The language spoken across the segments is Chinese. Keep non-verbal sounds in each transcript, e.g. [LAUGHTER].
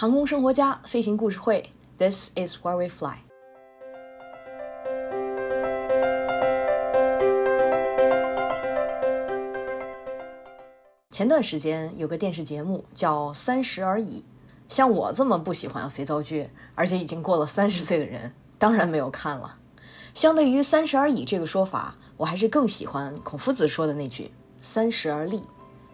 航空生活家飞行故事会，This is where we fly。前段时间有个电视节目叫《三十而已》，像我这么不喜欢肥皂剧，而且已经过了 [LAUGHS] 三十岁的人，当然没有看了。相对于“三十而已”这个说法，我还是更喜欢孔夫子说的那句“三十而立”。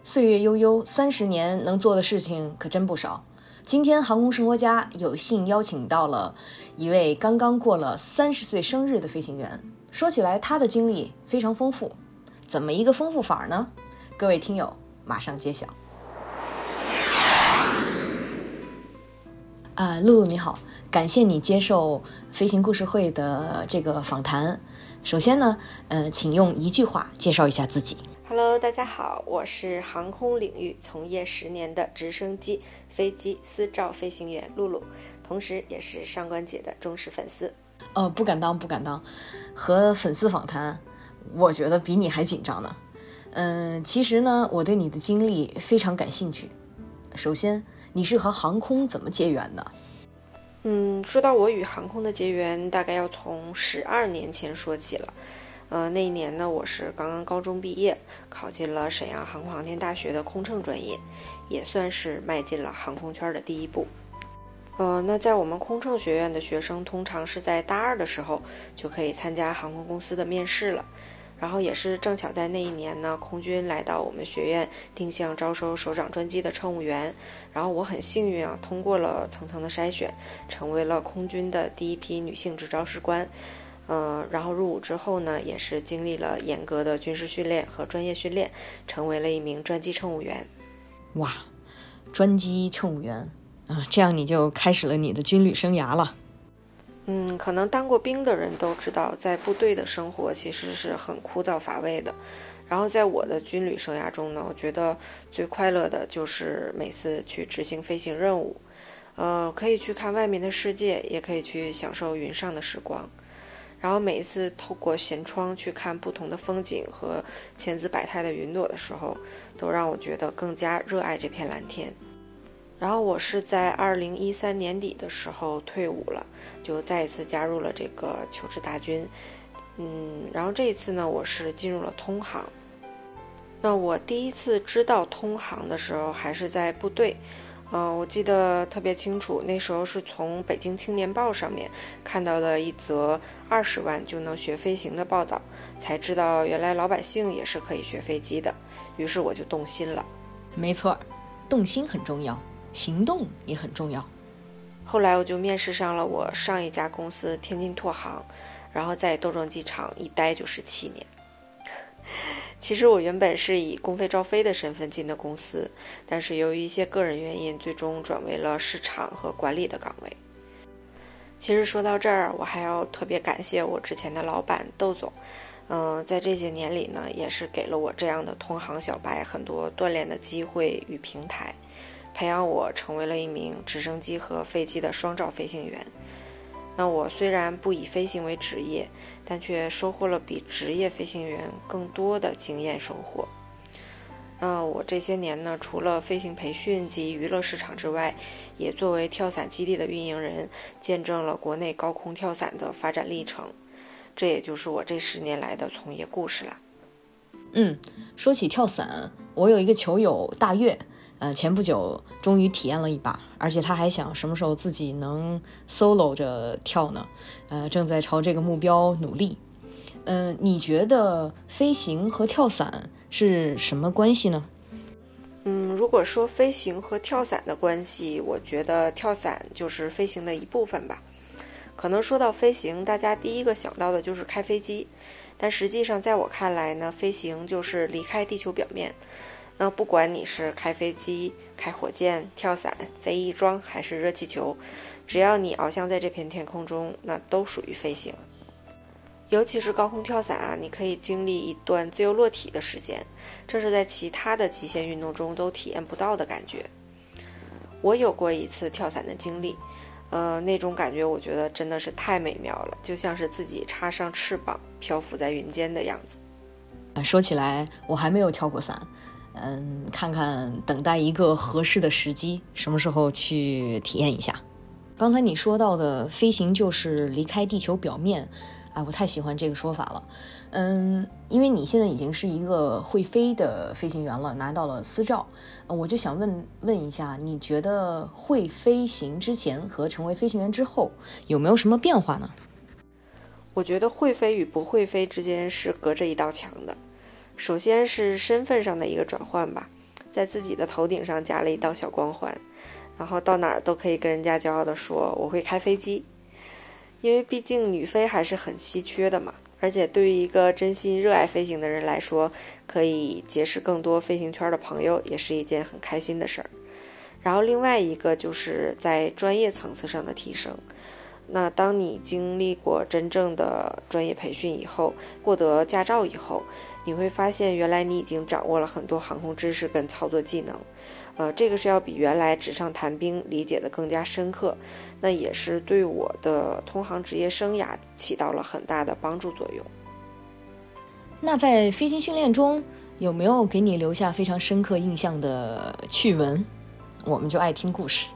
岁月悠悠，三十年能做的事情可真不少。今天航空生活家有幸邀请到了一位刚刚过了三十岁生日的飞行员。说起来，他的经历非常丰富，怎么一个丰富法呢？各位听友，马上揭晓。啊，露露你好，感谢你接受飞行故事会的这个访谈。首先呢，呃，请用一句话介绍一下自己。Hello，大家好，我是航空领域从业十年的直升机、飞机私照飞行员露露，同时也是上官姐的忠实粉丝。呃，不敢当，不敢当，和粉丝访谈，我觉得比你还紧张呢。嗯，其实呢，我对你的经历非常感兴趣。首先，你是和航空怎么结缘的？嗯，说到我与航空的结缘，大概要从十二年前说起了。呃，那一年呢，我是刚刚高中毕业，考进了沈阳航空航天大学的空乘专业，也算是迈进了航空圈的第一步。呃，那在我们空乘学院的学生，通常是在大二的时候就可以参加航空公司的面试了。然后也是正巧在那一年呢，空军来到我们学院定向招收首长专机的乘务员，然后我很幸运啊，通过了层层的筛选，成为了空军的第一批女性执招士官。嗯，然后入伍之后呢，也是经历了严格的军事训练和专业训练，成为了一名专机乘务员。哇，专机乘务员啊，这样你就开始了你的军旅生涯了。嗯，可能当过兵的人都知道，在部队的生活其实是很枯燥乏味的。然后在我的军旅生涯中呢，我觉得最快乐的就是每次去执行飞行任务，呃，可以去看外面的世界，也可以去享受云上的时光。然后每一次透过舷窗去看不同的风景和千姿百态的云朵的时候，都让我觉得更加热爱这片蓝天。然后我是在二零一三年底的时候退伍了，就再一次加入了这个求职大军。嗯，然后这一次呢，我是进入了通航。那我第一次知道通航的时候，还是在部队。嗯，我记得特别清楚，那时候是从《北京青年报》上面看到的一则二十万就能学飞行的报道，才知道原来老百姓也是可以学飞机的，于是我就动心了。没错，动心很重要，行动也很重要。后来我就面试上了我上一家公司天津拓航，然后在斗正机场一待就是七年。其实我原本是以公费招飞的身份进的公司，但是由于一些个人原因，最终转为了市场和管理的岗位。其实说到这儿，我还要特别感谢我之前的老板窦总，嗯，在这些年里呢，也是给了我这样的同行小白很多锻炼的机会与平台，培养我成为了一名直升机和飞机的双照飞行员。那我虽然不以飞行为职业，但却收获了比职业飞行员更多的经验收获。那我这些年呢，除了飞行培训及娱乐市场之外，也作为跳伞基地的运营人，见证了国内高空跳伞的发展历程。这也就是我这十年来的从业故事了。嗯，说起跳伞，我有一个球友大月。呃，前不久终于体验了一把，而且他还想什么时候自己能 solo 着跳呢？呃，正在朝这个目标努力。嗯，你觉得飞行和跳伞是什么关系呢？嗯，如果说飞行和跳伞的关系，我觉得跳伞就是飞行的一部分吧。可能说到飞行，大家第一个想到的就是开飞机，但实际上在我看来呢，飞行就是离开地球表面。那不管你是开飞机、开火箭、跳伞、飞翼装还是热气球，只要你翱翔在这片天空中，那都属于飞行。尤其是高空跳伞啊，你可以经历一段自由落体的时间，这是在其他的极限运动中都体验不到的感觉。我有过一次跳伞的经历，呃，那种感觉我觉得真的是太美妙了，就像是自己插上翅膀漂浮在云间的样子。说起来，我还没有跳过伞。嗯，看看等待一个合适的时机，什么时候去体验一下。刚才你说到的飞行就是离开地球表面，啊，我太喜欢这个说法了。嗯，因为你现在已经是一个会飞的飞行员了，拿到了私照，我就想问问一下，你觉得会飞行之前和成为飞行员之后有没有什么变化呢？我觉得会飞与不会飞之间是隔着一道墙的。首先是身份上的一个转换吧，在自己的头顶上加了一道小光环，然后到哪儿都可以跟人家骄傲地说我会开飞机，因为毕竟女飞还是很稀缺的嘛。而且对于一个真心热爱飞行的人来说，可以结识更多飞行圈的朋友，也是一件很开心的事儿。然后另外一个就是在专业层次上的提升。那当你经历过真正的专业培训以后，获得驾照以后，你会发现原来你已经掌握了很多航空知识跟操作技能。呃，这个是要比原来纸上谈兵理解的更加深刻。那也是对我的通航职业生涯起到了很大的帮助作用。那在飞行训练中有没有给你留下非常深刻印象的趣闻？我们就爱听故事。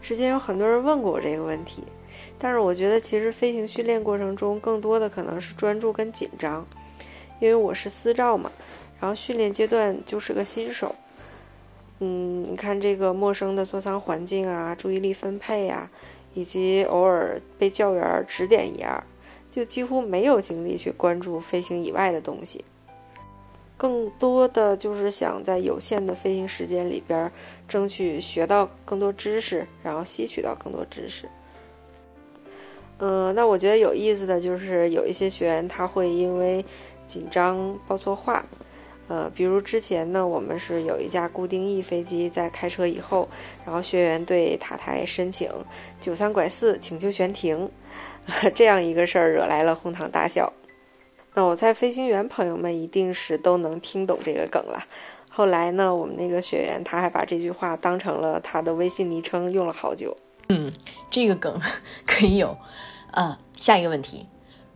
之前有很多人问过我这个问题。但是我觉得，其实飞行训练过程中，更多的可能是专注跟紧张，因为我是私照嘛，然后训练阶段就是个新手。嗯，你看这个陌生的座舱环境啊，注意力分配呀，以及偶尔被教员指点一二，就几乎没有精力去关注飞行以外的东西，更多的就是想在有限的飞行时间里边，争取学到更多知识，然后吸取到更多知识。嗯，那我觉得有意思的就是有一些学员他会因为紧张报错话，呃，比如之前呢，我们是有一架固定翼飞机在开车以后，然后学员对塔台申请九三拐四，请求悬停，[LAUGHS] 这样一个事儿惹来了哄堂大笑。那我猜飞行员朋友们一定是都能听懂这个梗了。后来呢，我们那个学员他还把这句话当成了他的微信昵称用了好久。嗯，这个梗可以有。啊，下一个问题，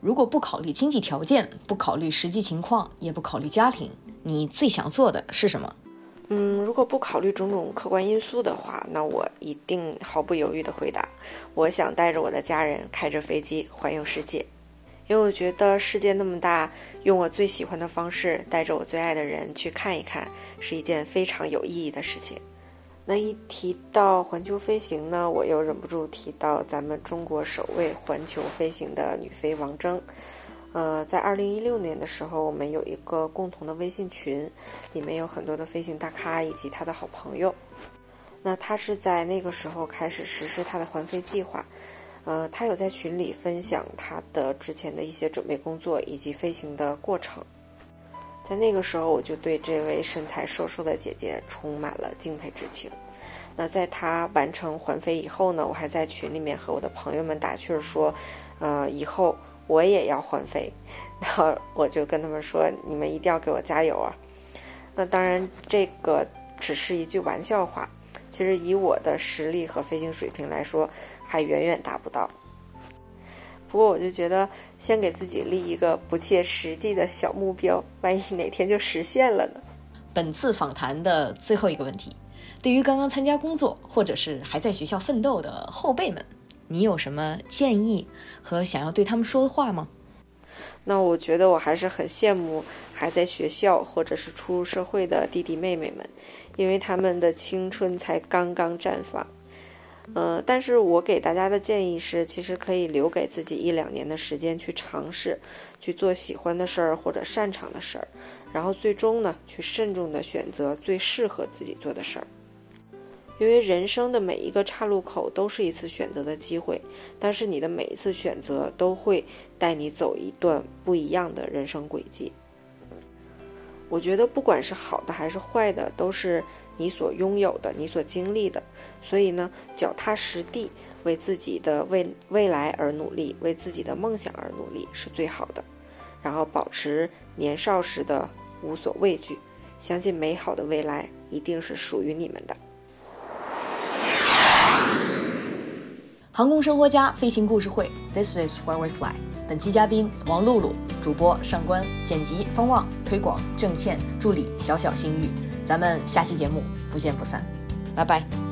如果不考虑经济条件，不考虑实际情况，也不考虑家庭，你最想做的是什么？嗯，如果不考虑种种客观因素的话，那我一定毫不犹豫地回答，我想带着我的家人开着飞机环游世界，因为我觉得世界那么大，用我最喜欢的方式带着我最爱的人去看一看，是一件非常有意义的事情。那一提到环球飞行呢，我又忍不住提到咱们中国首位环球飞行的女飞王铮。呃，在二零一六年的时候，我们有一个共同的微信群，里面有很多的飞行大咖以及他的好朋友。那他是在那个时候开始实施他的环飞计划。呃，他有在群里分享他的之前的一些准备工作以及飞行的过程。在那个时候，我就对这位身材瘦瘦的姐姐充满了敬佩之情。那在她完成环飞以后呢，我还在群里面和我的朋友们打趣说：“呃，以后我也要环飞。[LAUGHS] ”然后我就跟他们说：“你们一定要给我加油啊！”那当然，这个只是一句玩笑话。其实以我的实力和飞行水平来说，还远远达不到。不过我就觉得，先给自己立一个不切实际的小目标，万一哪天就实现了呢？本次访谈的最后一个问题，对于刚刚参加工作或者是还在学校奋斗的后辈们，你有什么建议和想要对他们说的话吗？那我觉得我还是很羡慕还在学校或者是初入社会的弟弟妹妹们，因为他们的青春才刚刚绽放。嗯，但是我给大家的建议是，其实可以留给自己一两年的时间去尝试，去做喜欢的事儿或者擅长的事儿，然后最终呢，去慎重的选择最适合自己做的事儿。因为人生的每一个岔路口都是一次选择的机会，但是你的每一次选择都会带你走一段不一样的人生轨迹。我觉得不管是好的还是坏的，都是。你所拥有的、你所经历的。所以呢，脚踏实地，为自己的未未来而努力，为自己的梦想而努力是最好的。然后保持年少时的无所畏惧，相信美好的未来一定是属于你们的。航空生活家飞行故事会，This is where we fly。本期嘉宾王露露，主播上官，剪辑方旺，推广郑倩，助理小小星宇。咱们下期节目不见不散。拜拜。